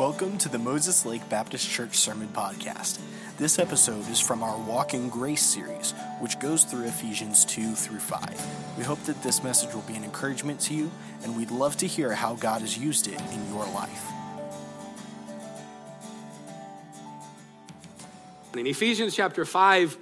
Welcome to the Moses Lake Baptist Church Sermon Podcast. This episode is from our Walk in Grace series, which goes through Ephesians 2 through 5. We hope that this message will be an encouragement to you, and we'd love to hear how God has used it in your life. In Ephesians chapter 5,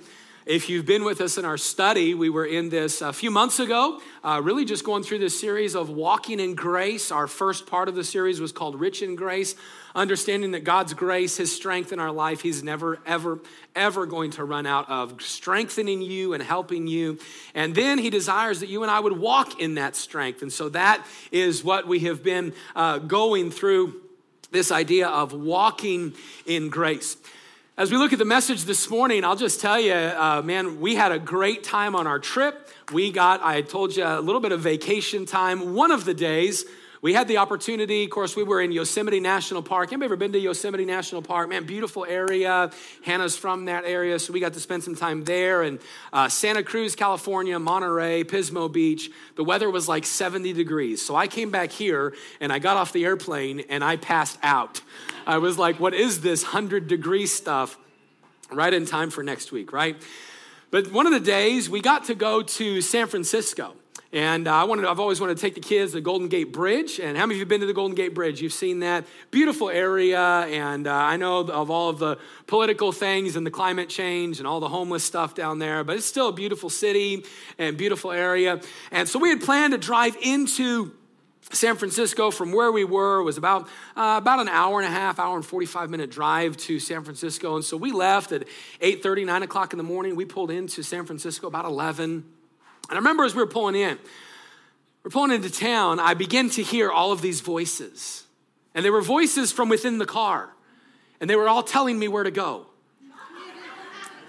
if you've been with us in our study, we were in this a few months ago, uh, really just going through this series of walking in grace. Our first part of the series was called Rich in Grace, understanding that God's grace, His strength in our life, He's never, ever, ever going to run out of strengthening you and helping you. And then He desires that you and I would walk in that strength. And so that is what we have been uh, going through this idea of walking in grace. As we look at the message this morning, I'll just tell you, uh, man, we had a great time on our trip. We got, I told you, a little bit of vacation time. One of the days, we had the opportunity, of course, we were in Yosemite National Park. Anybody ever been to Yosemite National Park? Man, beautiful area. Hannah's from that area, so we got to spend some time there. And uh, Santa Cruz, California, Monterey, Pismo Beach. The weather was like 70 degrees. So I came back here and I got off the airplane and I passed out. I was like, what is this 100 degree stuff? Right in time for next week, right? But one of the days we got to go to San Francisco. And uh, I wanted, I've always wanted to take the kids to the Golden Gate Bridge. And how many of you have been to the Golden Gate Bridge? You've seen that beautiful area. And uh, I know of all of the political things and the climate change and all the homeless stuff down there, but it's still a beautiful city and beautiful area. And so we had planned to drive into San Francisco from where we were was about uh, about an hour and a half, hour and 45 minute drive to San Francisco. And so we left at 8 30, 9 o'clock in the morning. We pulled into San Francisco about 11. And I remember as we were pulling in, we're pulling into town, I began to hear all of these voices. And they were voices from within the car. And they were all telling me where to go.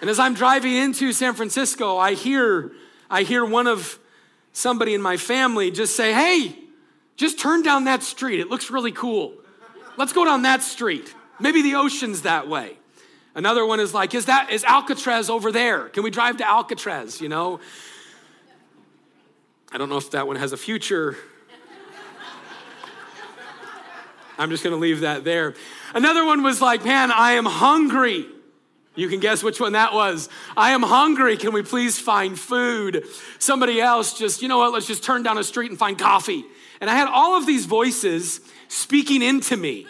And as I'm driving into San Francisco, I hear, I hear one of somebody in my family just say, Hey, just turn down that street. It looks really cool. Let's go down that street. Maybe the ocean's that way. Another one is like, is that is Alcatraz over there? Can we drive to Alcatraz? You know? I don't know if that one has a future. I'm just gonna leave that there. Another one was like, man, I am hungry. You can guess which one that was. I am hungry. Can we please find food? Somebody else just, you know what, let's just turn down a street and find coffee. And I had all of these voices speaking into me.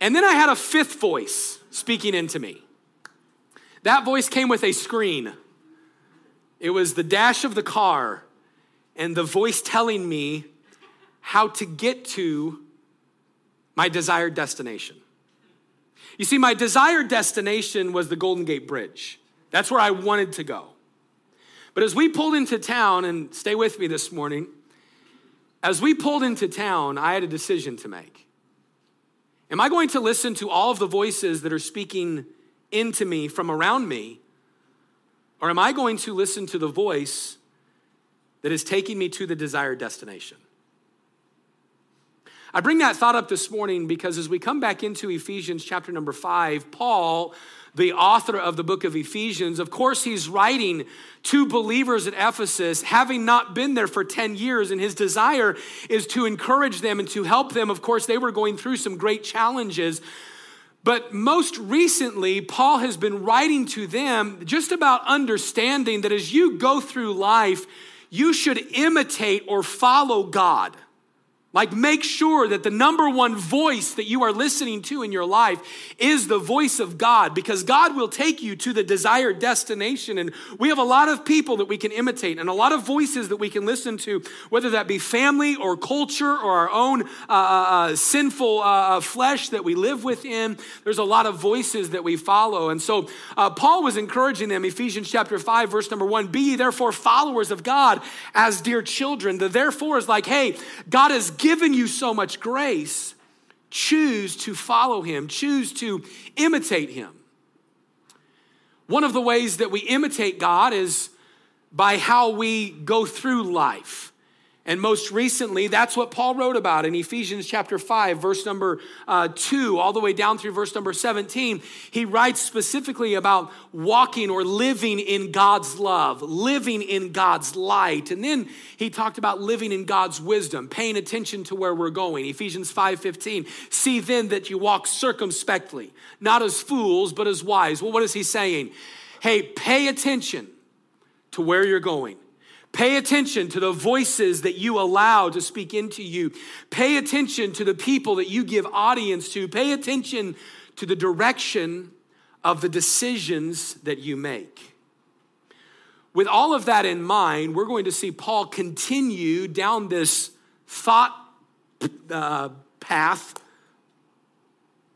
And then I had a fifth voice speaking into me. That voice came with a screen. It was the dash of the car and the voice telling me how to get to my desired destination. You see, my desired destination was the Golden Gate Bridge. That's where I wanted to go. But as we pulled into town, and stay with me this morning, as we pulled into town, I had a decision to make. Am I going to listen to all of the voices that are speaking into me from around me? Or am I going to listen to the voice that is taking me to the desired destination? I bring that thought up this morning because as we come back into Ephesians chapter number five, Paul the author of the book of Ephesians, of course, he's writing to believers at Ephesus, having not been there for 10 years, and his desire is to encourage them and to help them. Of course, they were going through some great challenges. But most recently, Paul has been writing to them just about understanding that as you go through life, you should imitate or follow God. Like, make sure that the number one voice that you are listening to in your life is the voice of God because God will take you to the desired destination. And we have a lot of people that we can imitate and a lot of voices that we can listen to, whether that be family or culture or our own uh, uh, uh sinful uh, uh, flesh that we live within. There's a lot of voices that we follow. And so, uh, Paul was encouraging them, Ephesians chapter 5, verse number 1 Be ye therefore followers of God as dear children. The therefore is like, hey, God has given you so much grace, choose to follow him, choose to imitate him. One of the ways that we imitate God is by how we go through life. And most recently, that's what Paul wrote about in Ephesians chapter 5, verse number uh, 2, all the way down through verse number 17. He writes specifically about walking or living in God's love, living in God's light. And then he talked about living in God's wisdom, paying attention to where we're going. Ephesians 5 15. See then that you walk circumspectly, not as fools, but as wise. Well, what is he saying? Hey, pay attention to where you're going Pay attention to the voices that you allow to speak into you. Pay attention to the people that you give audience to. Pay attention to the direction of the decisions that you make. With all of that in mind, we're going to see Paul continue down this thought uh, path.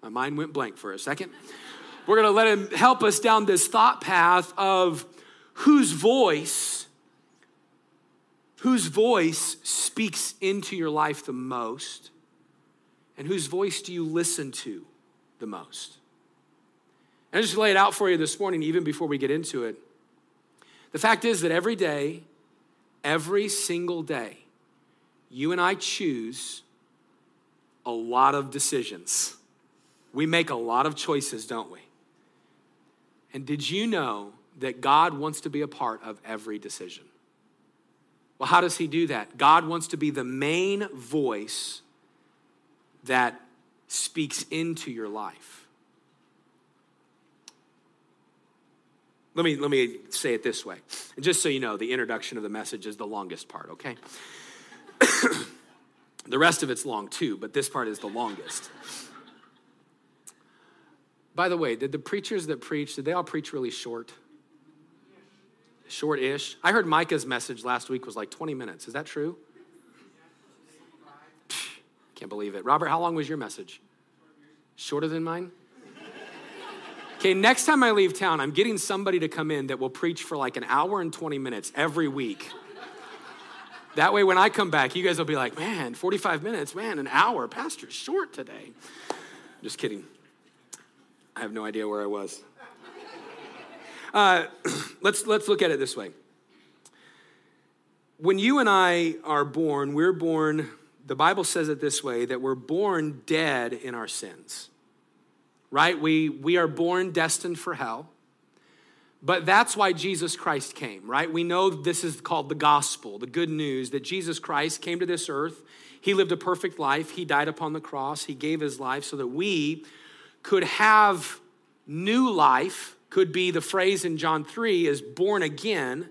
My mind went blank for a second. We're going to let him help us down this thought path of whose voice whose voice speaks into your life the most, and whose voice do you listen to the most? And I just lay it out for you this morning, even before we get into it. The fact is that every day, every single day, you and I choose a lot of decisions. We make a lot of choices, don't we? And did you know that God wants to be a part of every decision? Well, how does he do that? God wants to be the main voice that speaks into your life. Let me, let me say it this way. And just so you know, the introduction of the message is the longest part, okay? the rest of it's long too, but this part is the longest. By the way, did the preachers that preach, did they all preach really short? Short ish. I heard Micah's message last week was like 20 minutes. Is that true? Can't believe it. Robert, how long was your message? Shorter than mine? Okay, next time I leave town, I'm getting somebody to come in that will preach for like an hour and 20 minutes every week. That way, when I come back, you guys will be like, man, 45 minutes, man, an hour. Pastor's short today. Just kidding. I have no idea where I was. Uh, let's, let's look at it this way. When you and I are born, we're born, the Bible says it this way that we're born dead in our sins, right? We, we are born destined for hell. But that's why Jesus Christ came, right? We know this is called the gospel, the good news that Jesus Christ came to this earth. He lived a perfect life. He died upon the cross. He gave his life so that we could have new life could be the phrase in John 3 is born again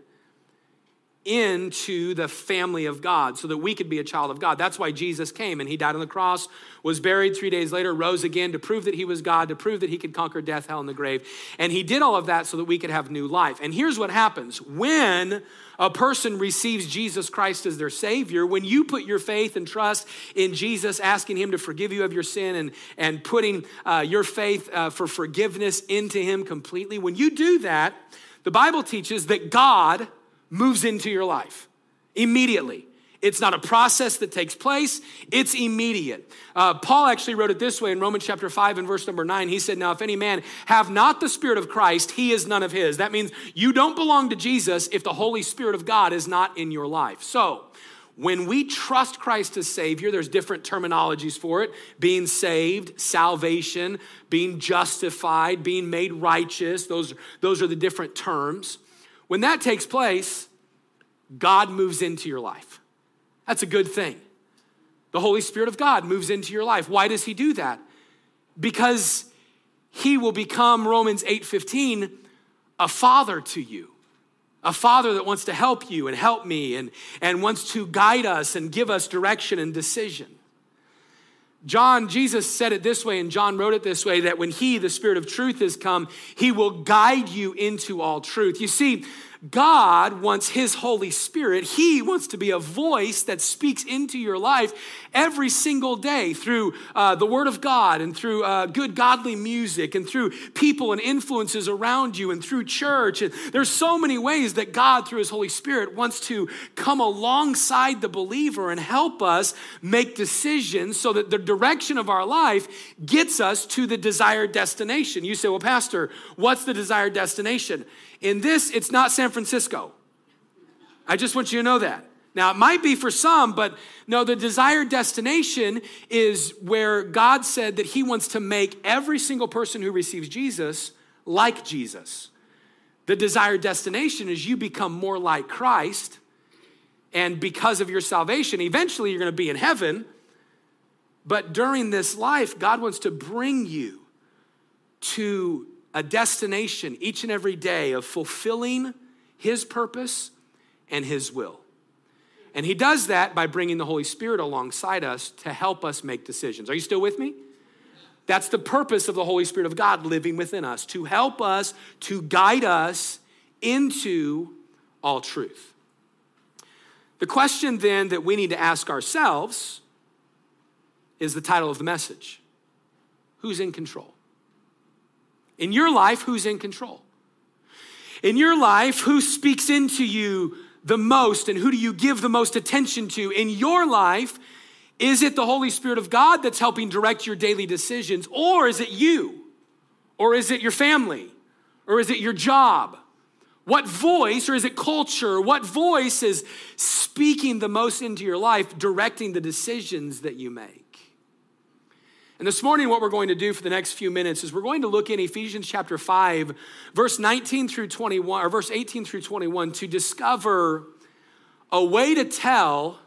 into the family of God so that we could be a child of God. That's why Jesus came and he died on the cross, was buried three days later, rose again to prove that he was God, to prove that he could conquer death, hell, and the grave. And he did all of that so that we could have new life. And here's what happens when a person receives Jesus Christ as their Savior, when you put your faith and trust in Jesus, asking Him to forgive you of your sin and, and putting uh, your faith uh, for forgiveness into Him completely, when you do that, the Bible teaches that God moves into your life immediately. It's not a process that takes place, it's immediate. Uh, Paul actually wrote it this way in Romans chapter 5 and verse number 9. He said, Now, if any man have not the Spirit of Christ, he is none of his. That means you don't belong to Jesus if the Holy Spirit of God is not in your life. So, when we trust Christ as Savior, there's different terminologies for it being saved, salvation, being justified, being made righteous. Those, those are the different terms. When that takes place, God moves into your life. That's a good thing. The Holy Spirit of God moves into your life. Why does he do that? Because he will become Romans 8:15 a father to you. A father that wants to help you and help me and, and wants to guide us and give us direction and decision. John, Jesus said it this way, and John wrote it this way that when He, the Spirit of truth, has come, He will guide you into all truth. You see, God wants His Holy Spirit, He wants to be a voice that speaks into your life every single day through uh, the Word of God and through uh, good godly music and through people and influences around you and through church. And there's so many ways that God, through His Holy Spirit, wants to come alongside the believer and help us make decisions so that the direction of our life gets us to the desired destination. You say, Well, Pastor, what's the desired destination? In this, it's not San Francisco. I just want you to know that. Now, it might be for some, but no, the desired destination is where God said that He wants to make every single person who receives Jesus like Jesus. The desired destination is you become more like Christ, and because of your salvation, eventually you're going to be in heaven. But during this life, God wants to bring you to a destination each and every day of fulfilling His purpose and His will. And He does that by bringing the Holy Spirit alongside us to help us make decisions. Are you still with me? That's the purpose of the Holy Spirit of God living within us, to help us, to guide us into all truth. The question then that we need to ask ourselves is the title of the message Who's in control? In your life, who's in control? In your life, who speaks into you the most and who do you give the most attention to? In your life, is it the Holy Spirit of God that's helping direct your daily decisions, or is it you? Or is it your family? Or is it your job? What voice, or is it culture? What voice is speaking the most into your life, directing the decisions that you make? And this morning, what we're going to do for the next few minutes is we're going to look in Ephesians chapter 5, verse 19 through 21, or verse 18 through 21, to discover a way to tell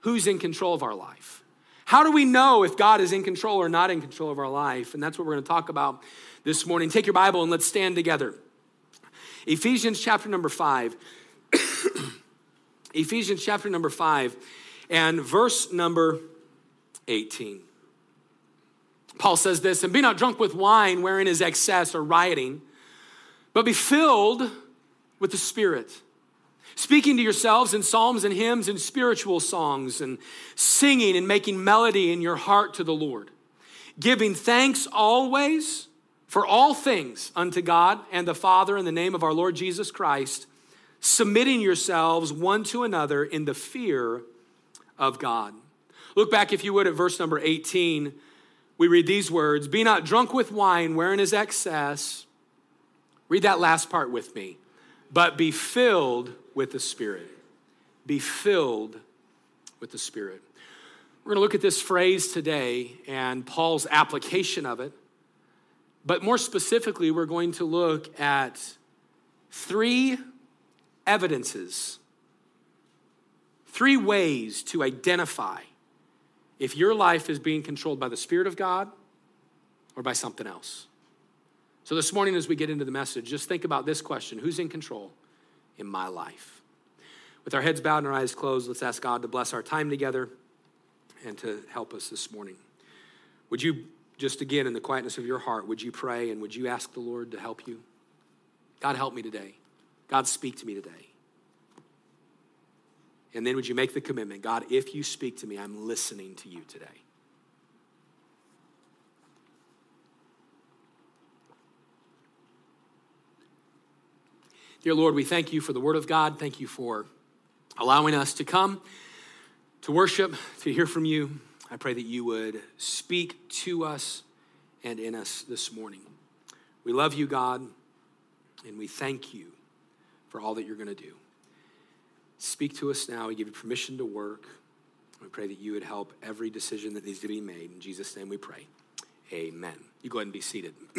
who's in control of our life. How do we know if God is in control or not in control of our life? And that's what we're going to talk about this morning. Take your Bible and let's stand together. Ephesians chapter number 5. Ephesians chapter number 5 and verse number 18. Paul says this, and be not drunk with wine wherein is excess or rioting, but be filled with the Spirit. Speaking to yourselves in psalms and hymns and spiritual songs, and singing and making melody in your heart to the Lord, giving thanks always for all things unto God and the Father in the name of our Lord Jesus Christ, submitting yourselves one to another in the fear of God. Look back, if you would, at verse number 18 we read these words Be not drunk with wine, wherein is excess. Read that last part with me. But be filled with the Spirit. Be filled with the Spirit. We're going to look at this phrase today and Paul's application of it. But more specifically, we're going to look at three evidences, three ways to identify if your life is being controlled by the Spirit of God or by something else. So, this morning, as we get into the message, just think about this question Who's in control in my life? With our heads bowed and our eyes closed, let's ask God to bless our time together and to help us this morning. Would you, just again, in the quietness of your heart, would you pray and would you ask the Lord to help you? God, help me today. God, speak to me today. And then would you make the commitment God, if you speak to me, I'm listening to you today. Dear Lord, we thank you for the word of God. Thank you for allowing us to come to worship, to hear from you. I pray that you would speak to us and in us this morning. We love you, God, and we thank you for all that you're going to do. Speak to us now. We give you permission to work. We pray that you would help every decision that needs to be made. In Jesus' name we pray. Amen. You go ahead and be seated.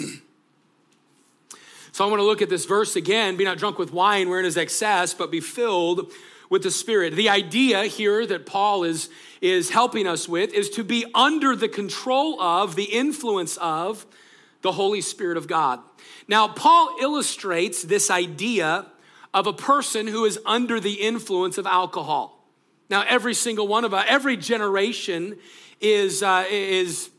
so I want to look at this verse again. Be not drunk with wine wherein is excess, but be filled with the Spirit. The idea here that Paul is, is helping us with is to be under the control of, the influence of the Holy Spirit of God. Now, Paul illustrates this idea of a person who is under the influence of alcohol. Now, every single one of us, every generation is, uh, is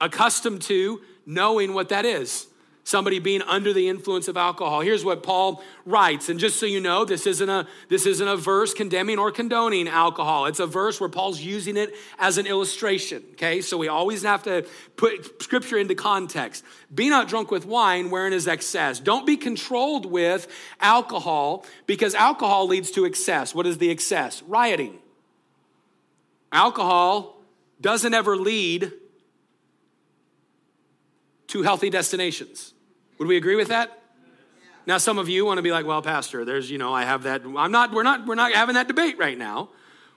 accustomed to knowing what that is somebody being under the influence of alcohol. Here's what Paul writes, and just so you know, this isn't a this isn't a verse condemning or condoning alcohol. It's a verse where Paul's using it as an illustration, okay? So we always have to put scripture into context. Be not drunk with wine wherein is excess. Don't be controlled with alcohol because alcohol leads to excess. What is the excess? Rioting. Alcohol doesn't ever lead to healthy destinations. Would we agree with that? Now, some of you want to be like, well, Pastor, there's, you know, I have that. I'm not, we're not, we're not having that debate right now.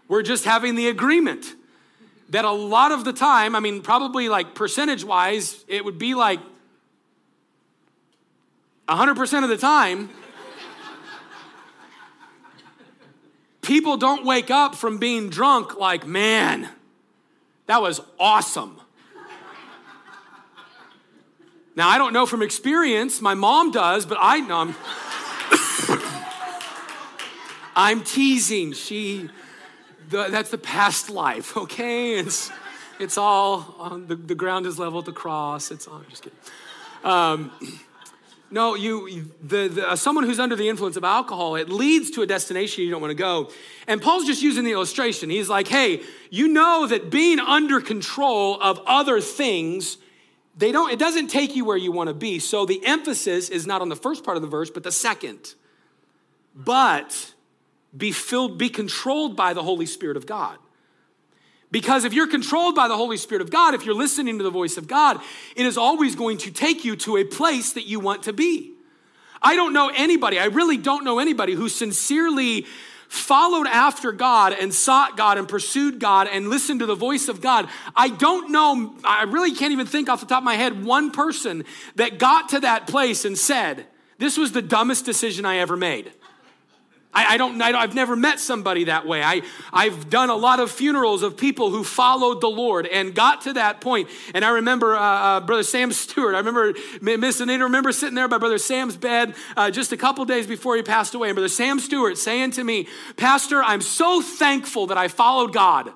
We're just having the agreement that a lot of the time, I mean, probably like percentage wise, it would be like 100% of the time, people don't wake up from being drunk like, man, that was awesome. Now, I don't know from experience, my mom does, but I know I'm, I'm teasing. She, the, that's the past life, okay? It's, it's all, on the, the ground is level at the cross. It's on, I'm just kidding. Um, no, you, the, the, uh, someone who's under the influence of alcohol, it leads to a destination you don't want to go. And Paul's just using the illustration. He's like, hey, you know that being under control of other things they don't it doesn't take you where you want to be. So the emphasis is not on the first part of the verse but the second. But be filled be controlled by the holy spirit of god. Because if you're controlled by the Holy Spirit of God, if you're listening to the voice of God, it is always going to take you to a place that you want to be. I don't know anybody, I really don't know anybody who sincerely followed after God and sought God and pursued God and listened to the voice of God, I don't know, I really can't even think off the top of my head one person that got to that place and said, This was the dumbest decision I ever made. I, I, don't, I have never met somebody that way. I, I've done a lot of funerals of people who followed the Lord and got to that point. And I remember uh, uh, Brother Sam Stewart. I remember Miss Anita, remember sitting there by Brother Sam's bed uh, just a couple days before he passed away. And Brother Sam Stewart saying to me, Pastor, I'm so thankful that I followed God.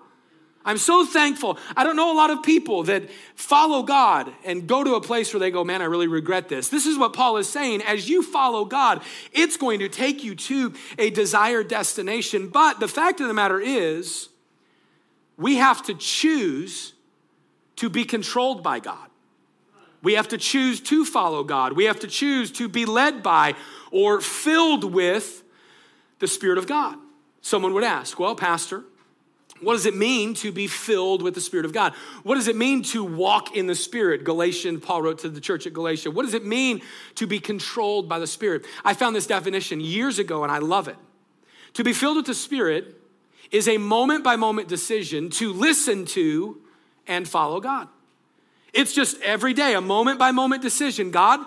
I'm so thankful. I don't know a lot of people that follow God and go to a place where they go, man, I really regret this. This is what Paul is saying. As you follow God, it's going to take you to a desired destination. But the fact of the matter is, we have to choose to be controlled by God. We have to choose to follow God. We have to choose to be led by or filled with the Spirit of God. Someone would ask, well, Pastor, what does it mean to be filled with the Spirit of God? What does it mean to walk in the Spirit? Galatian, Paul wrote to the church at Galatia. What does it mean to be controlled by the Spirit? I found this definition years ago and I love it. To be filled with the Spirit is a moment by moment decision to listen to and follow God. It's just every day, a moment by moment decision. God,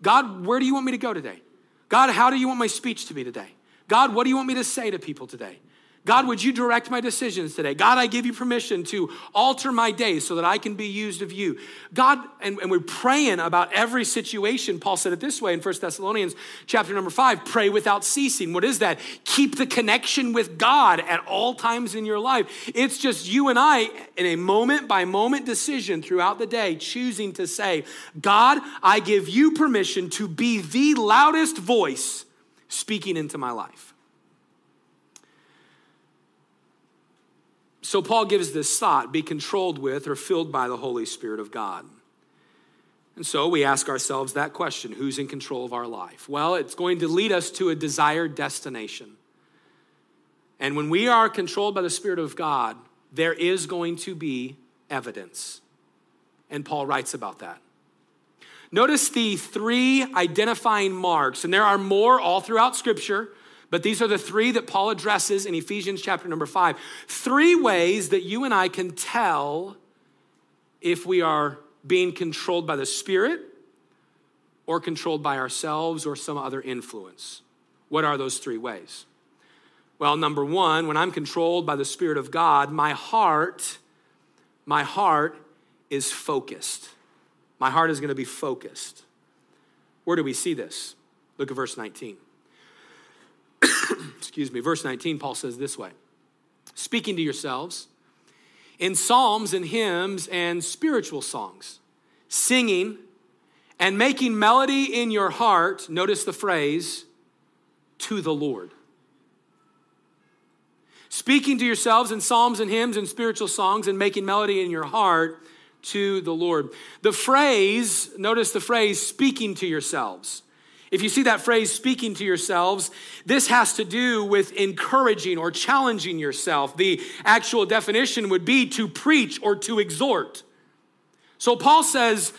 God, where do you want me to go today? God, how do you want my speech to be today? God, what do you want me to say to people today? God, would you direct my decisions today? God, I give you permission to alter my day so that I can be used of you. God, and, and, we're praying about every situation. Paul said it this way in 1 Thessalonians chapter number 5, pray without ceasing. What is that? Keep the connection with God at all times in your life. It's just you and I in a moment by moment decision throughout the day choosing to say, God, I give you permission to be the loudest voice speaking into my life. So Paul gives this thought be controlled with or filled by the Holy Spirit of God. And so we ask ourselves that question who's in control of our life? Well, it's going to lead us to a desired destination. And when we are controlled by the Spirit of God, there is going to be evidence. And Paul writes about that. Notice the three identifying marks, and there are more all throughout Scripture. But these are the three that Paul addresses in Ephesians chapter number five. Three ways that you and I can tell if we are being controlled by the Spirit or controlled by ourselves or some other influence. What are those three ways? Well, number one, when I'm controlled by the Spirit of God, my heart, my heart is focused. My heart is going to be focused. Where do we see this? Look at verse 19. Excuse me, verse 19, Paul says this way Speaking to yourselves in psalms and hymns and spiritual songs, singing and making melody in your heart, notice the phrase, to the Lord. Speaking to yourselves in psalms and hymns and spiritual songs and making melody in your heart to the Lord. The phrase, notice the phrase, speaking to yourselves. If you see that phrase, speaking to yourselves, this has to do with encouraging or challenging yourself. The actual definition would be to preach or to exhort. So Paul says,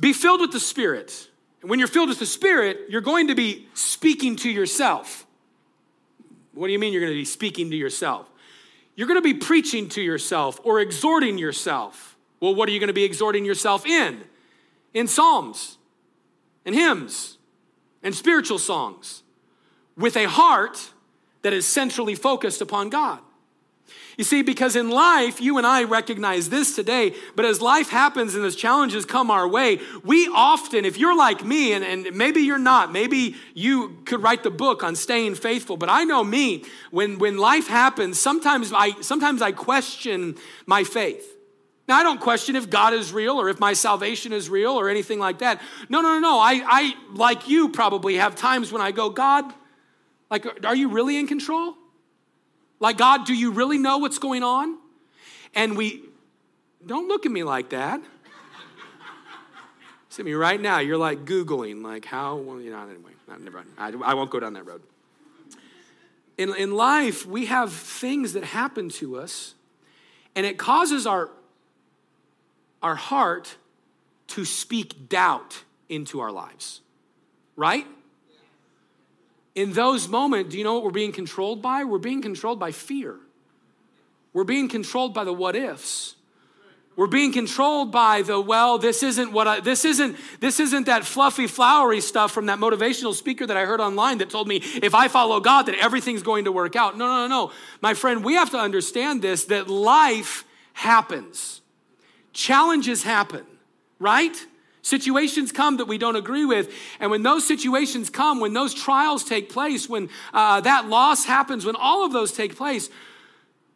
be filled with the Spirit. And when you're filled with the Spirit, you're going to be speaking to yourself. What do you mean you're going to be speaking to yourself? You're going to be preaching to yourself or exhorting yourself. Well, what are you going to be exhorting yourself in? In psalms and hymns and spiritual songs with a heart that is centrally focused upon God. You see, because in life, you and I recognize this today, but as life happens and as challenges come our way, we often, if you're like me, and, and maybe you're not, maybe you could write the book on staying faithful, but I know me, when, when life happens, sometimes I, sometimes I question my faith. Now, I don't question if God is real or if my salvation is real or anything like that. No, no, no, no. I, I like you, probably have times when I go, God, like, are you really in control? Like, God, do you really know what's going on? And we, don't look at me like that. See me right now, you're like Googling, like, how, well, you know, anyway, never mind. I, I won't go down that road. In, in life, we have things that happen to us, and it causes our, our heart to speak doubt into our lives, right? in those moments, do you know what we're being controlled by? We're being controlled by fear. We're being controlled by the what ifs. We're being controlled by the well. This isn't what I, this isn't. This isn't that fluffy, flowery stuff from that motivational speaker that I heard online that told me if I follow God, that everything's going to work out. No, no, no, no, my friend. We have to understand this: that life happens, challenges happen, right? Situations come that we don't agree with. And when those situations come, when those trials take place, when uh, that loss happens, when all of those take place,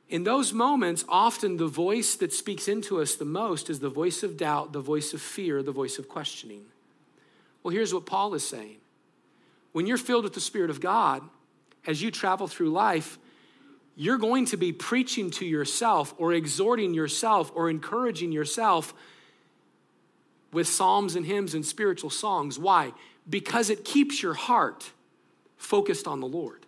in those moments, often the voice that speaks into us the most is the voice of doubt, the voice of fear, the voice of questioning. Well, here's what Paul is saying when you're filled with the Spirit of God, as you travel through life, you're going to be preaching to yourself or exhorting yourself or encouraging yourself with psalms and hymns and spiritual songs. Why? Because it keeps your heart focused on the Lord.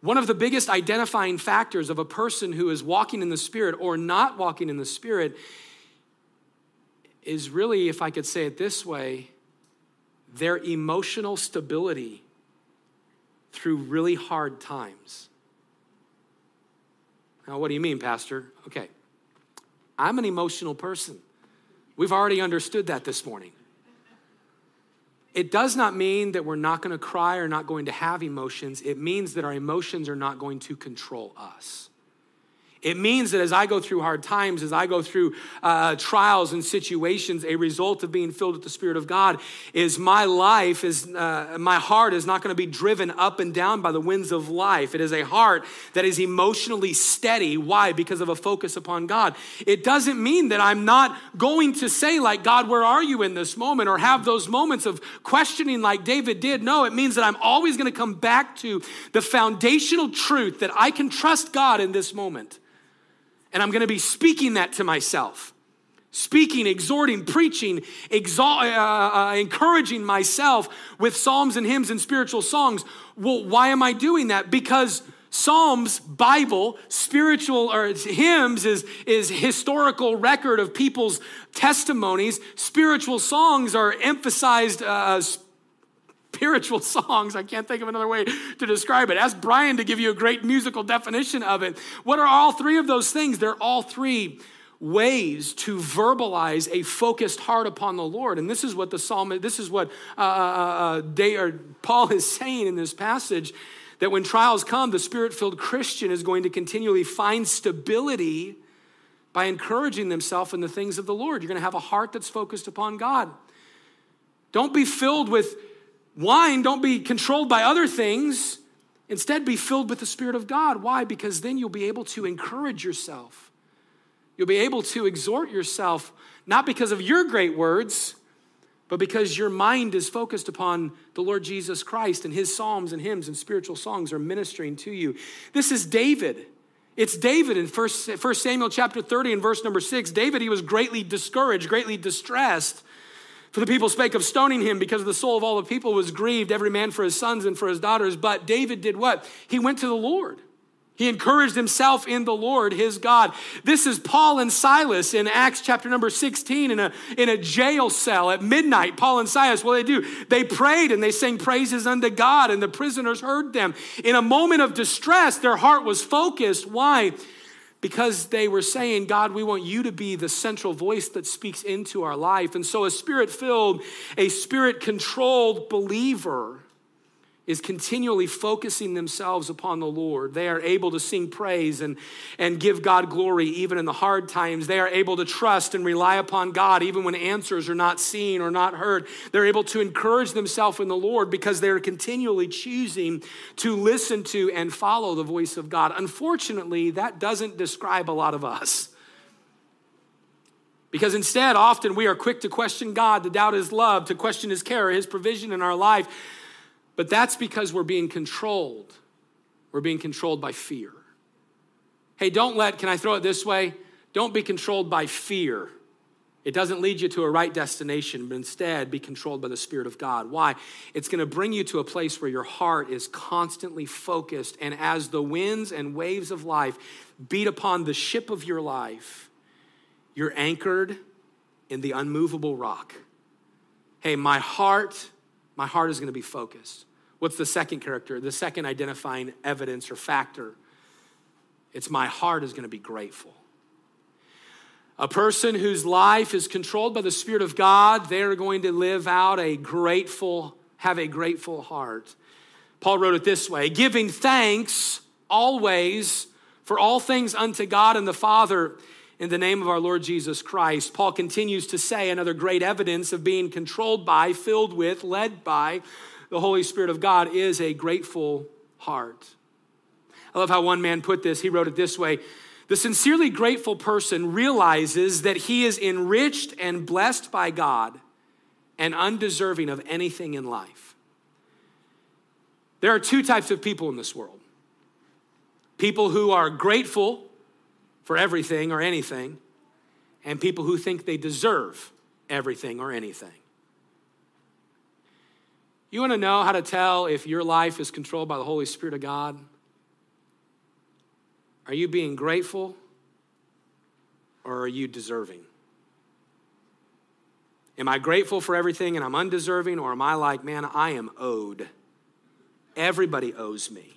One of the biggest identifying factors of a person who is walking in the Spirit or not walking in the Spirit is really, if I could say it this way, their emotional stability through really hard times. Now, what do you mean, Pastor? Okay, I'm an emotional person. We've already understood that this morning. It does not mean that we're not going to cry or not going to have emotions. It means that our emotions are not going to control us. It means that as I go through hard times, as I go through uh, trials and situations, a result of being filled with the Spirit of God is my life is uh, my heart is not going to be driven up and down by the winds of life. It is a heart that is emotionally steady. Why? Because of a focus upon God. It doesn't mean that I'm not going to say like God, where are you in this moment, or have those moments of questioning like David did. No, it means that I'm always going to come back to the foundational truth that I can trust God in this moment. And I'm going to be speaking that to myself. Speaking, exhorting, preaching, exalt, uh, uh, encouraging myself with psalms and hymns and spiritual songs. Well, why am I doing that? Because Psalms, Bible, spiritual or hymns is, is historical record of people's testimonies. Spiritual songs are emphasized uh, spiritual songs. I can't think of another way to describe it. Ask Brian to give you a great musical definition of it. What are all three of those things? They're all three ways to verbalize a focused heart upon the Lord. And this is what the psalm, this is what uh, uh, uh they, or Paul is saying in this passage that when trials come, the spirit filled Christian is going to continually find stability by encouraging themselves in the things of the Lord. You're going to have a heart that's focused upon God. Don't be filled with Wine, don't be controlled by other things. Instead, be filled with the Spirit of God. Why? Because then you'll be able to encourage yourself. You'll be able to exhort yourself, not because of your great words, but because your mind is focused upon the Lord Jesus Christ and his psalms and hymns and spiritual songs are ministering to you. This is David. It's David in 1 Samuel chapter 30 and verse number 6. David, he was greatly discouraged, greatly distressed for the people spake of stoning him because the soul of all the people was grieved, every man for his sons and for his daughters. But David did what? He went to the Lord. He encouraged himself in the Lord, his God. This is Paul and Silas in Acts chapter number 16 in a, in a jail cell at midnight. Paul and Silas, what did they do? They prayed and they sang praises unto God, and the prisoners heard them. In a moment of distress, their heart was focused. Why? Because they were saying, God, we want you to be the central voice that speaks into our life. And so, a spirit filled, a spirit controlled believer is continually focusing themselves upon the Lord. They are able to sing praise and, and give God glory even in the hard times. They are able to trust and rely upon God even when answers are not seen or not heard. They're able to encourage themselves in the Lord because they're continually choosing to listen to and follow the voice of God. Unfortunately, that doesn't describe a lot of us. Because instead, often we are quick to question God, to doubt His love, to question His care, His provision in our life. But that's because we're being controlled. We're being controlled by fear. Hey, don't let, can I throw it this way? Don't be controlled by fear. It doesn't lead you to a right destination, but instead be controlled by the Spirit of God. Why? It's going to bring you to a place where your heart is constantly focused, and as the winds and waves of life beat upon the ship of your life, you're anchored in the unmovable rock. Hey, my heart my heart is going to be focused. What's the second character? The second identifying evidence or factor? It's my heart is going to be grateful. A person whose life is controlled by the Spirit of God, they're going to live out a grateful, have a grateful heart. Paul wrote it this way giving thanks always for all things unto God and the Father in the name of our Lord Jesus Christ. Paul continues to say another great evidence of being controlled by, filled with, led by the Holy Spirit of God is a grateful heart. I love how one man put this. He wrote it this way The sincerely grateful person realizes that he is enriched and blessed by God and undeserving of anything in life. There are two types of people in this world people who are grateful for everything or anything, and people who think they deserve everything or anything. You want to know how to tell if your life is controlled by the Holy Spirit of God? Are you being grateful or are you deserving? Am I grateful for everything and I'm undeserving, or am I like, man, I am owed? Everybody owes me.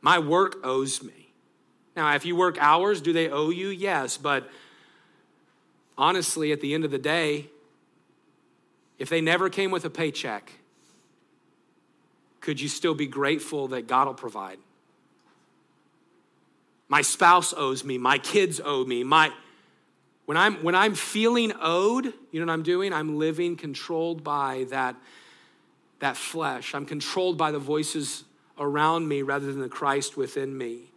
My work owes me. Now, if you work hours, do they owe you? Yes, but honestly, at the end of the day, if they never came with a paycheck, could you still be grateful that God will provide? My spouse owes me, my kids owe me, my when I'm when I'm feeling owed, you know what I'm doing? I'm living controlled by that that flesh. I'm controlled by the voices around me rather than the Christ within me.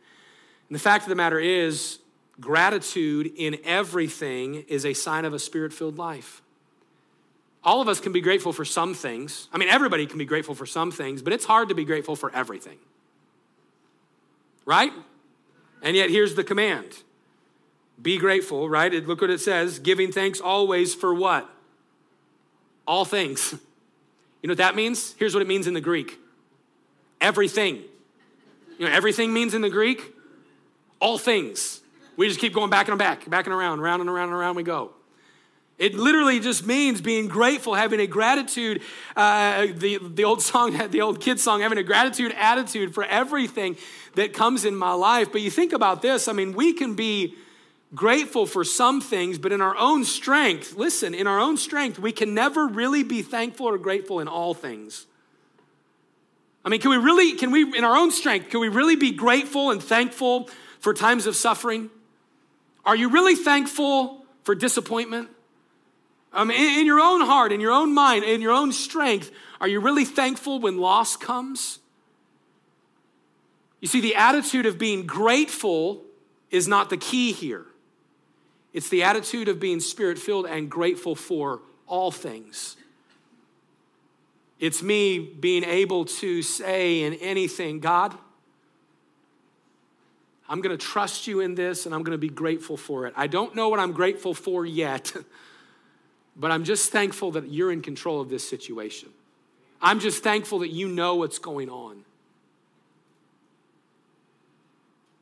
And the fact of the matter is, gratitude in everything is a sign of a spirit filled life. All of us can be grateful for some things. I mean, everybody can be grateful for some things, but it's hard to be grateful for everything. Right? And yet, here's the command be grateful, right? Look what it says giving thanks always for what? All things. You know what that means? Here's what it means in the Greek everything. You know, everything means in the Greek all things. We just keep going back and back, back and around, round and around and around we go. It literally just means being grateful, having a gratitude. Uh, the, the old song, the old kid song, having a gratitude attitude for everything that comes in my life. But you think about this I mean, we can be grateful for some things, but in our own strength, listen, in our own strength, we can never really be thankful or grateful in all things. I mean, can we really, can we, in our own strength, can we really be grateful and thankful for times of suffering? Are you really thankful for disappointment? Um, in, in your own heart, in your own mind, in your own strength, are you really thankful when loss comes? You see, the attitude of being grateful is not the key here. It's the attitude of being spirit filled and grateful for all things. It's me being able to say in anything, God, I'm going to trust you in this and I'm going to be grateful for it. I don't know what I'm grateful for yet, but I'm just thankful that you're in control of this situation. I'm just thankful that you know what's going on.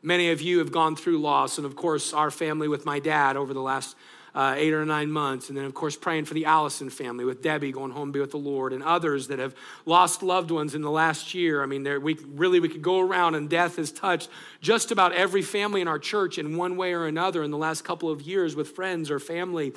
Many of you have gone through loss, and of course, our family with my dad over the last uh, eight or nine months. And then, of course, praying for the Allison family with Debbie going home to be with the Lord and others that have lost loved ones in the last year. I mean, there, we really we could go around and death has touched just about every family in our church in one way or another in the last couple of years with friends or family.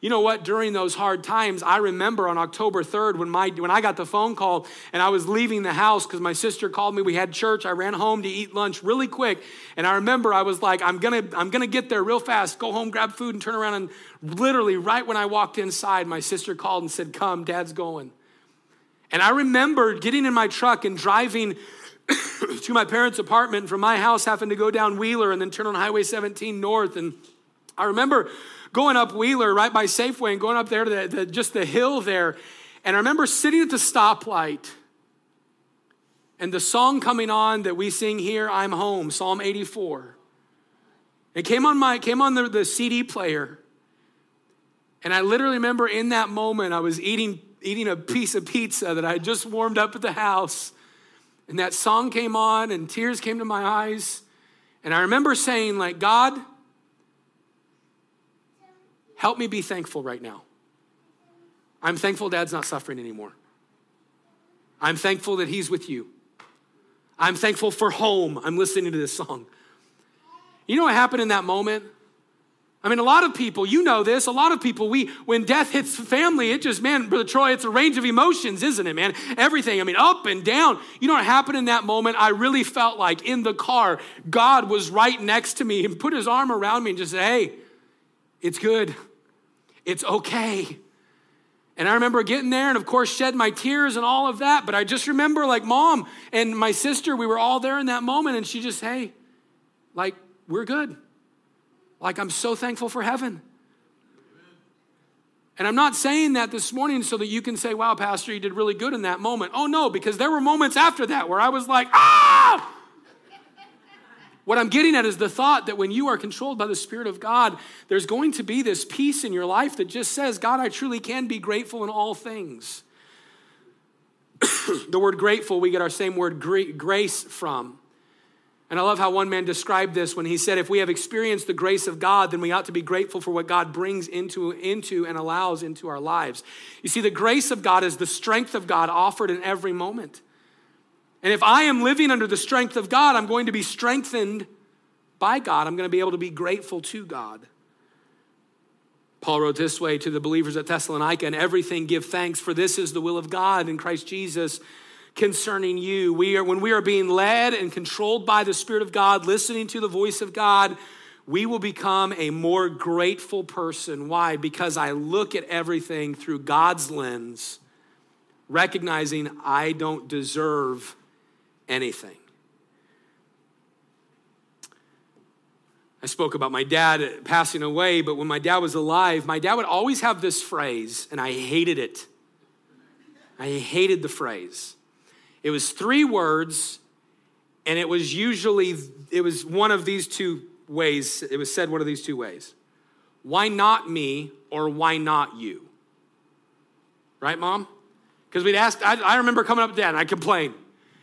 You know what? During those hard times, I remember on October 3rd when, my, when I got the phone call and I was leaving the house because my sister called me. We had church. I ran home to eat lunch really quick. And I remember I was like, I'm going to I'm going to get there real fast, go home, grab food, and turn around. And literally, right when I walked inside, my sister called and said, Come, dad's going. And I remember getting in my truck and driving to my parents' apartment from my house, having to go down Wheeler and then turn on Highway 17 north. And I remember going up Wheeler right by Safeway and going up there to the, the, just the hill there. And I remember sitting at the stoplight and the song coming on that we sing here, I'm Home, Psalm 84. It came on my came on the, the CD player. And I literally remember in that moment I was eating eating a piece of pizza that I had just warmed up at the house. And that song came on and tears came to my eyes. And I remember saying, like, God, Help me be thankful right now. I'm thankful dad's not suffering anymore. I'm thankful that he's with you. I'm thankful for home. I'm listening to this song. You know what happened in that moment? I mean, a lot of people, you know this, a lot of people, we, when death hits family, it just, man, Brother Troy, it's a range of emotions, isn't it, man? Everything, I mean, up and down. You know what happened in that moment? I really felt like in the car, God was right next to me and put his arm around me and just said, hey, it's good. It's okay. And I remember getting there and, of course, shed my tears and all of that. But I just remember, like, mom and my sister, we were all there in that moment. And she just, hey, like, we're good. Like, I'm so thankful for heaven. And I'm not saying that this morning so that you can say, wow, Pastor, you did really good in that moment. Oh, no, because there were moments after that where I was like, ah! What I'm getting at is the thought that when you are controlled by the Spirit of God, there's going to be this peace in your life that just says, God, I truly can be grateful in all things. the word grateful, we get our same word grace from. And I love how one man described this when he said, if we have experienced the grace of God, then we ought to be grateful for what God brings into, into and allows into our lives. You see, the grace of God is the strength of God offered in every moment. And if I am living under the strength of God, I'm going to be strengthened by God. I'm going to be able to be grateful to God. Paul wrote this way to the believers at Thessalonica, and everything give thanks, for this is the will of God in Christ Jesus concerning you. We are, when we are being led and controlled by the Spirit of God, listening to the voice of God, we will become a more grateful person. Why? Because I look at everything through God's lens, recognizing I don't deserve anything. I spoke about my dad passing away, but when my dad was alive, my dad would always have this phrase, and I hated it. I hated the phrase. It was three words, and it was usually, it was one of these two ways. It was said one of these two ways. Why not me, or why not you? Right, mom? Because we'd ask, I, I remember coming up to dad, and I complained.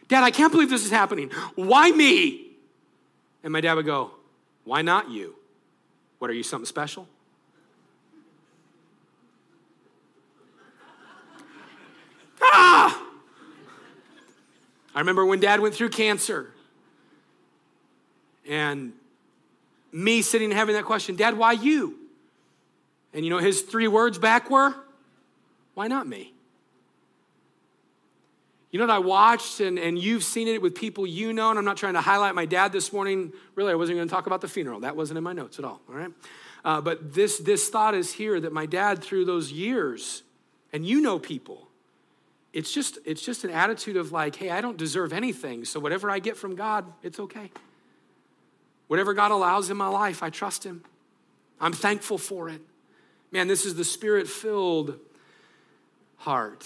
Dad, I can't believe this is happening. Why me? And my dad would go, Why not you? What are you, something special? ah! I remember when dad went through cancer and me sitting and having that question, Dad, why you? And you know, his three words back were, Why not me? You know what I watched, and, and you've seen it with people you know, and I'm not trying to highlight my dad this morning. Really, I wasn't going to talk about the funeral. That wasn't in my notes at all, all right? Uh, but this, this thought is here that my dad, through those years, and you know people, it's just, it's just an attitude of like, hey, I don't deserve anything, so whatever I get from God, it's okay. Whatever God allows in my life, I trust Him. I'm thankful for it. Man, this is the spirit filled heart.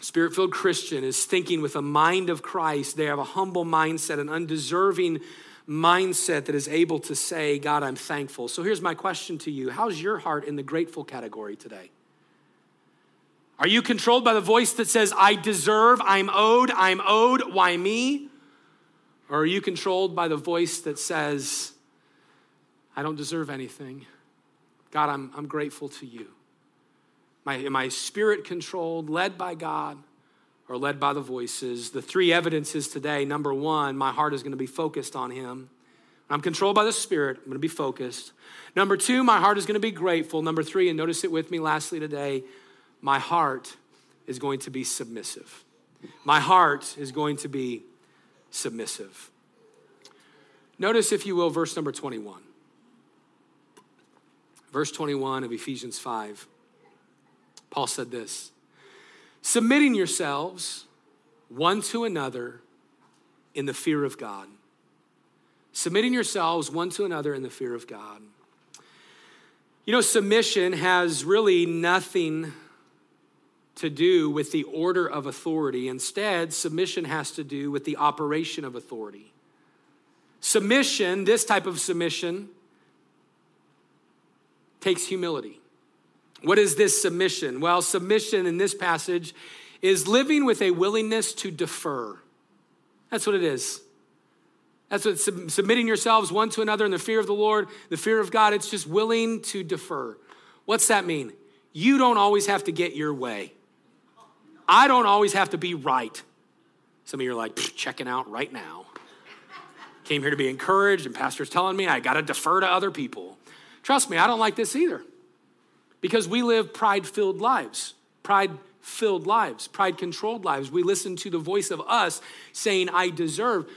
Spirit filled Christian is thinking with a mind of Christ. They have a humble mindset, an undeserving mindset that is able to say, God, I'm thankful. So here's my question to you How's your heart in the grateful category today? Are you controlled by the voice that says, I deserve, I'm owed, I'm owed, why me? Or are you controlled by the voice that says, I don't deserve anything? God, I'm, I'm grateful to you. Am I, spirit controlled, led by God, or led by the voices? The three evidences today number one, my heart is going to be focused on Him. I'm controlled by the Spirit. I'm going to be focused. Number two, my heart is going to be grateful. Number three, and notice it with me lastly today, my heart is going to be submissive. My heart is going to be submissive. Notice, if you will, verse number 21. Verse 21 of Ephesians 5. Paul said this Submitting yourselves one to another in the fear of God. Submitting yourselves one to another in the fear of God. You know, submission has really nothing to do with the order of authority. Instead, submission has to do with the operation of authority. Submission, this type of submission, takes humility. What is this submission? Well, submission in this passage is living with a willingness to defer. That's what it is. That's what submitting yourselves one to another in the fear of the Lord, the fear of God. It's just willing to defer. What's that mean? You don't always have to get your way. I don't always have to be right. Some of you are like, checking out right now. Came here to be encouraged, and pastor's telling me I got to defer to other people. Trust me, I don't like this either. Because we live pride filled lives, pride filled lives, pride controlled lives. We listen to the voice of us saying, I deserve.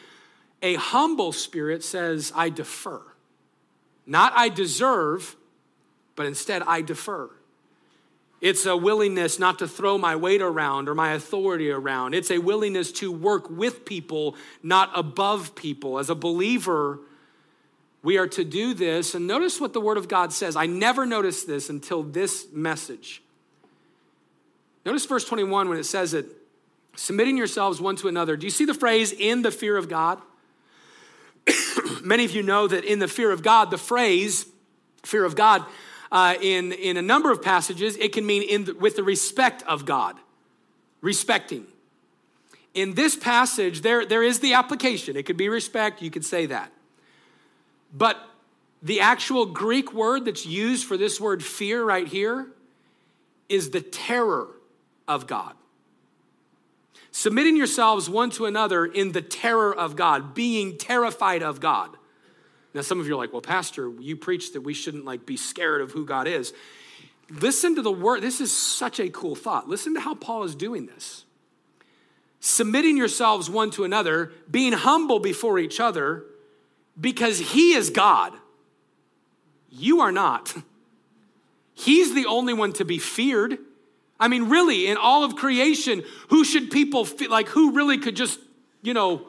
A humble spirit says, I defer. Not I deserve, but instead I defer. It's a willingness not to throw my weight around or my authority around. It's a willingness to work with people, not above people. As a believer, we are to do this. And notice what the Word of God says. I never noticed this until this message. Notice verse 21 when it says it submitting yourselves one to another. Do you see the phrase in the fear of God? Many of you know that in the fear of God, the phrase fear of God, uh, in, in a number of passages, it can mean in the, with the respect of God, respecting. In this passage, there, there is the application. It could be respect, you could say that. But the actual Greek word that's used for this word fear right here is the terror of God. Submitting yourselves one to another in the terror of God, being terrified of God. Now, some of you are like, well, Pastor, you preach that we shouldn't like be scared of who God is. Listen to the word. This is such a cool thought. Listen to how Paul is doing this. Submitting yourselves one to another, being humble before each other, because he is God. You are not. He's the only one to be feared. I mean, really, in all of creation, who should people feel like who really could just, you know,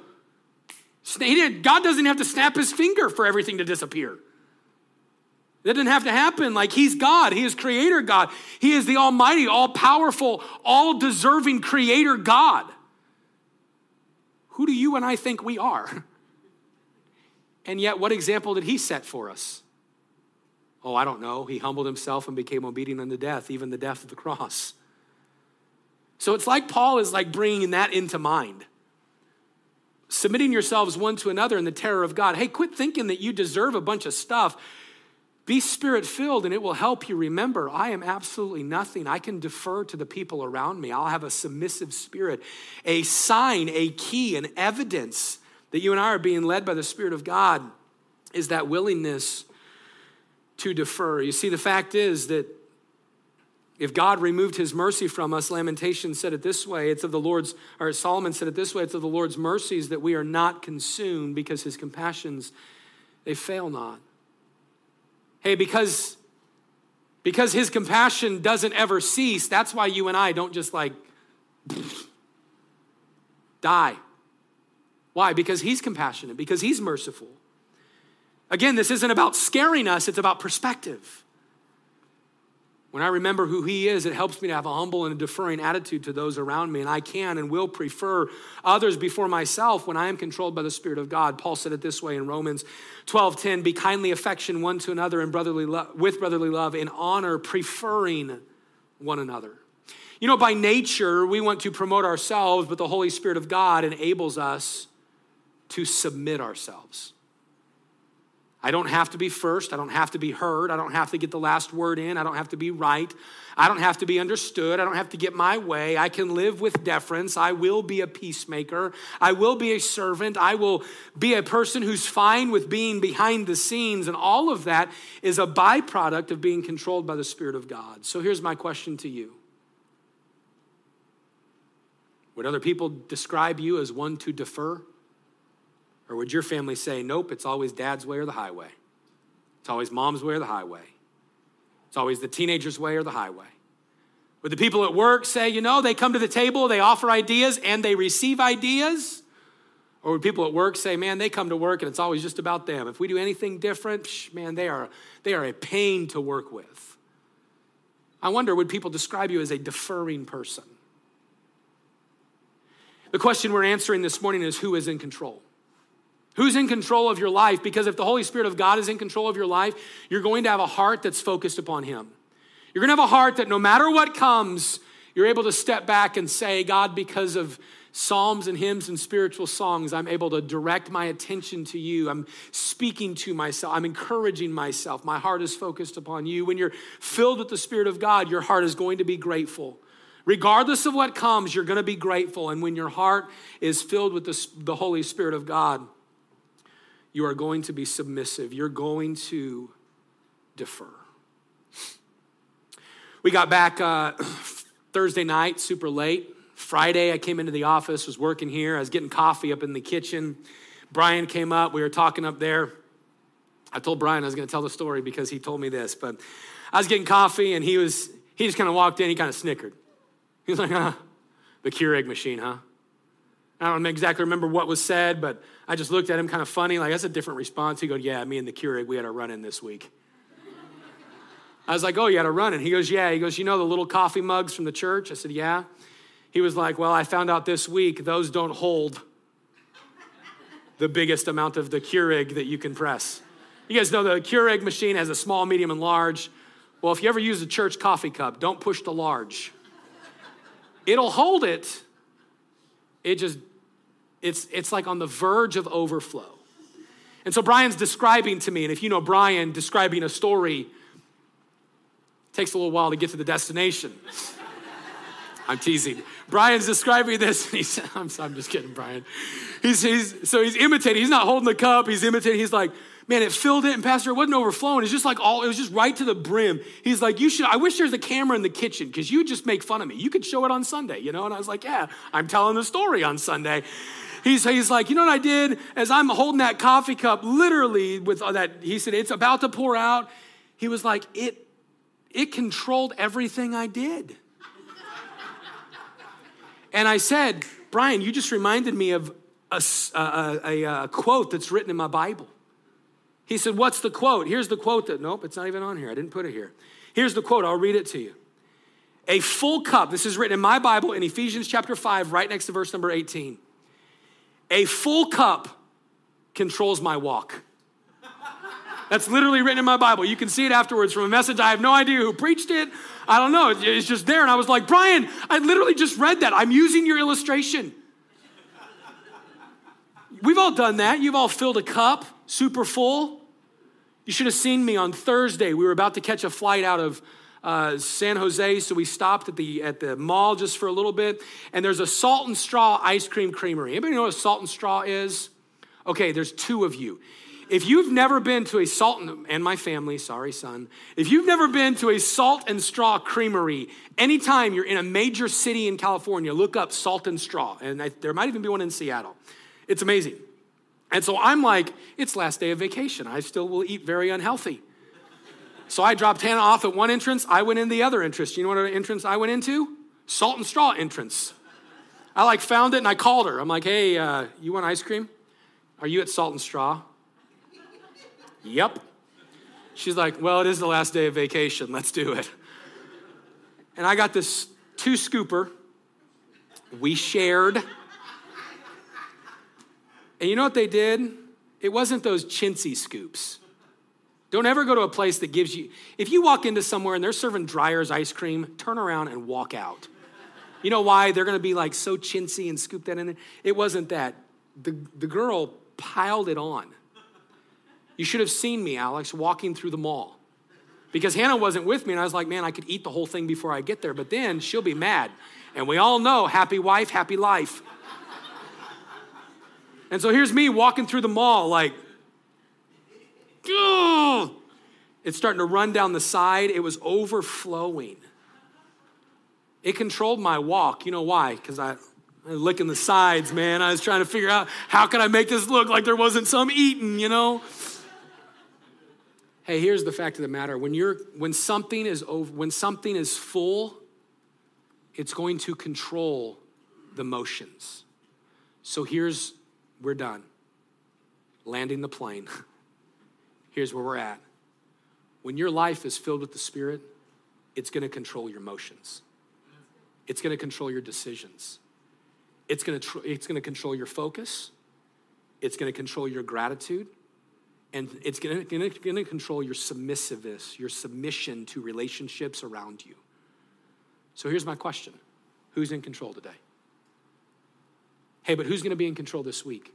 God doesn't have to snap his finger for everything to disappear. That didn't have to happen. Like he's God, he is creator God, he is the almighty, all powerful, all deserving creator God. Who do you and I think we are? And yet, what example did he set for us? Oh, I don't know. He humbled himself and became obedient unto death, even the death of the cross. So it's like Paul is like bringing that into mind. Submitting yourselves one to another in the terror of God. Hey, quit thinking that you deserve a bunch of stuff. Be spirit filled and it will help you remember I am absolutely nothing. I can defer to the people around me. I'll have a submissive spirit, a sign, a key, an evidence that you and I are being led by the Spirit of God is that willingness to defer. You see, the fact is that if God removed his mercy from us, Lamentation said it this way it's of the Lord's, or Solomon said it this way it's of the Lord's mercies that we are not consumed because his compassions, they fail not. Hey, because, because his compassion doesn't ever cease, that's why you and I don't just like die. Why? Because he's compassionate, because he's merciful. Again, this isn't about scaring us, it's about perspective. When I remember who He is, it helps me to have a humble and a deferring attitude to those around me. And I can and will prefer others before myself when I am controlled by the Spirit of God. Paul said it this way in Romans 12:10, Be kindly affection one to another in brotherly lo- with brotherly love, in honor, preferring one another. You know, by nature, we want to promote ourselves, but the Holy Spirit of God enables us to submit ourselves. I don't have to be first. I don't have to be heard. I don't have to get the last word in. I don't have to be right. I don't have to be understood. I don't have to get my way. I can live with deference. I will be a peacemaker. I will be a servant. I will be a person who's fine with being behind the scenes. And all of that is a byproduct of being controlled by the Spirit of God. So here's my question to you Would other people describe you as one to defer? Or would your family say, nope, it's always dad's way or the highway? It's always mom's way or the highway? It's always the teenager's way or the highway? Would the people at work say, you know, they come to the table, they offer ideas, and they receive ideas? Or would people at work say, man, they come to work and it's always just about them? If we do anything different, psh, man, they are, they are a pain to work with. I wonder, would people describe you as a deferring person? The question we're answering this morning is who is in control? Who's in control of your life? Because if the Holy Spirit of God is in control of your life, you're going to have a heart that's focused upon Him. You're going to have a heart that no matter what comes, you're able to step back and say, God, because of psalms and hymns and spiritual songs, I'm able to direct my attention to you. I'm speaking to myself. I'm encouraging myself. My heart is focused upon you. When you're filled with the Spirit of God, your heart is going to be grateful. Regardless of what comes, you're going to be grateful. And when your heart is filled with the, the Holy Spirit of God, you are going to be submissive. You're going to defer. We got back uh, Thursday night, super late. Friday, I came into the office, was working here. I was getting coffee up in the kitchen. Brian came up. We were talking up there. I told Brian I was going to tell the story because he told me this, but I was getting coffee and he was he just kind of walked in. He kind of snickered. He was like, "Huh, the Keurig machine, huh?" I don't exactly remember what was said, but I just looked at him kind of funny, like that's a different response. He goes, Yeah, me and the Keurig, we had a run in this week. I was like, Oh, you had a run in? He goes, Yeah. He goes, You know the little coffee mugs from the church? I said, Yeah. He was like, Well, I found out this week those don't hold the biggest amount of the Keurig that you can press. You guys know the Keurig machine has a small, medium, and large. Well, if you ever use a church coffee cup, don't push the large. It'll hold it. It just it's, it's like on the verge of overflow. And so Brian's describing to me, and if you know Brian describing a story, takes a little while to get to the destination. I'm teasing. Brian's describing this, and he's, I'm, I'm just kidding, Brian. He's, he's, so he's imitating. He's not holding the cup, he's imitating. He's like, man, it filled it, and Pastor, it wasn't overflowing. It's just like all, it was just right to the brim. He's like, you should, I wish there's a camera in the kitchen because you just make fun of me. You could show it on Sunday, you know? And I was like, yeah, I'm telling the story on Sunday. He's, he's like, you know what I did? As I'm holding that coffee cup, literally with uh, that, he said, it's about to pour out. He was like, it, it controlled everything I did. and I said, Brian, you just reminded me of a, a, a, a, quote that's written in my Bible. He said, What's the quote? Here's the quote that, nope, it's not even on here. I didn't put it here. Here's the quote. I'll read it to you. A full cup, this is written in my Bible in Ephesians chapter 5, right next to verse number 18. A full cup controls my walk. That's literally written in my Bible. You can see it afterwards from a message. I have no idea who preached it. I don't know. It's just there. And I was like, Brian, I literally just read that. I'm using your illustration. We've all done that. You've all filled a cup super full. You should have seen me on Thursday. We were about to catch a flight out of uh, San Jose, so we stopped at the at the mall just for a little bit. And there's a salt and straw ice cream creamery. Anybody know what salt and straw is? Okay, there's two of you. If you've never been to a salt and, and my family, sorry son, if you've never been to a salt and straw creamery, anytime you're in a major city in California, look up salt and straw, and I, there might even be one in Seattle. It's amazing. And so I'm like, it's last day of vacation. I still will eat very unhealthy. So I dropped Hannah off at one entrance. I went in the other entrance. You know what entrance I went into? Salt and straw entrance. I like found it and I called her. I'm like, hey, uh, you want ice cream? Are you at Salt and Straw? yep. She's like, well, it is the last day of vacation. Let's do it. And I got this two scooper. We shared. And you know what they did? It wasn't those chintzy scoops. Don't ever go to a place that gives you, if you walk into somewhere and they're serving Dreyer's ice cream, turn around and walk out. You know why? They're gonna be like so chintzy and scoop that in there. It wasn't that. The, the girl piled it on. You should have seen me, Alex, walking through the mall. Because Hannah wasn't with me, and I was like, man, I could eat the whole thing before I get there, but then she'll be mad. And we all know happy wife, happy life. And so here's me walking through the mall, like! It's starting to run down the side. It was overflowing. It controlled my walk. You know why? Because I, I was licking the sides, man. I was trying to figure out how can I make this look like there wasn't some eating, you know? Hey, here's the fact of the matter. When you're when something is over, when something is full, it's going to control the motions. So here's we're done. Landing the plane. Here's where we're at. When your life is filled with the Spirit, it's going to control your motions. It's going to control your decisions. It's going to, tr- it's going to control your focus. It's going to control your gratitude. And it's going to, going to control your submissiveness, your submission to relationships around you. So here's my question Who's in control today? Hey, but who's going to be in control this week?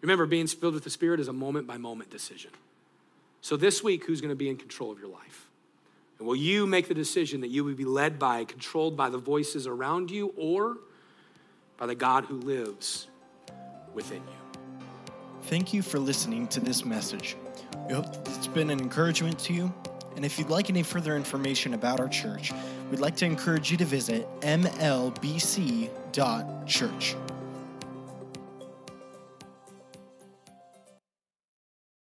Remember, being filled with the Spirit is a moment by moment decision. So this week, who's going to be in control of your life? And will you make the decision that you will be led by, controlled by the voices around you, or by the God who lives within you? Thank you for listening to this message. We hope it's been an encouragement to you. And if you'd like any further information about our church, we'd like to encourage you to visit mlbc.church.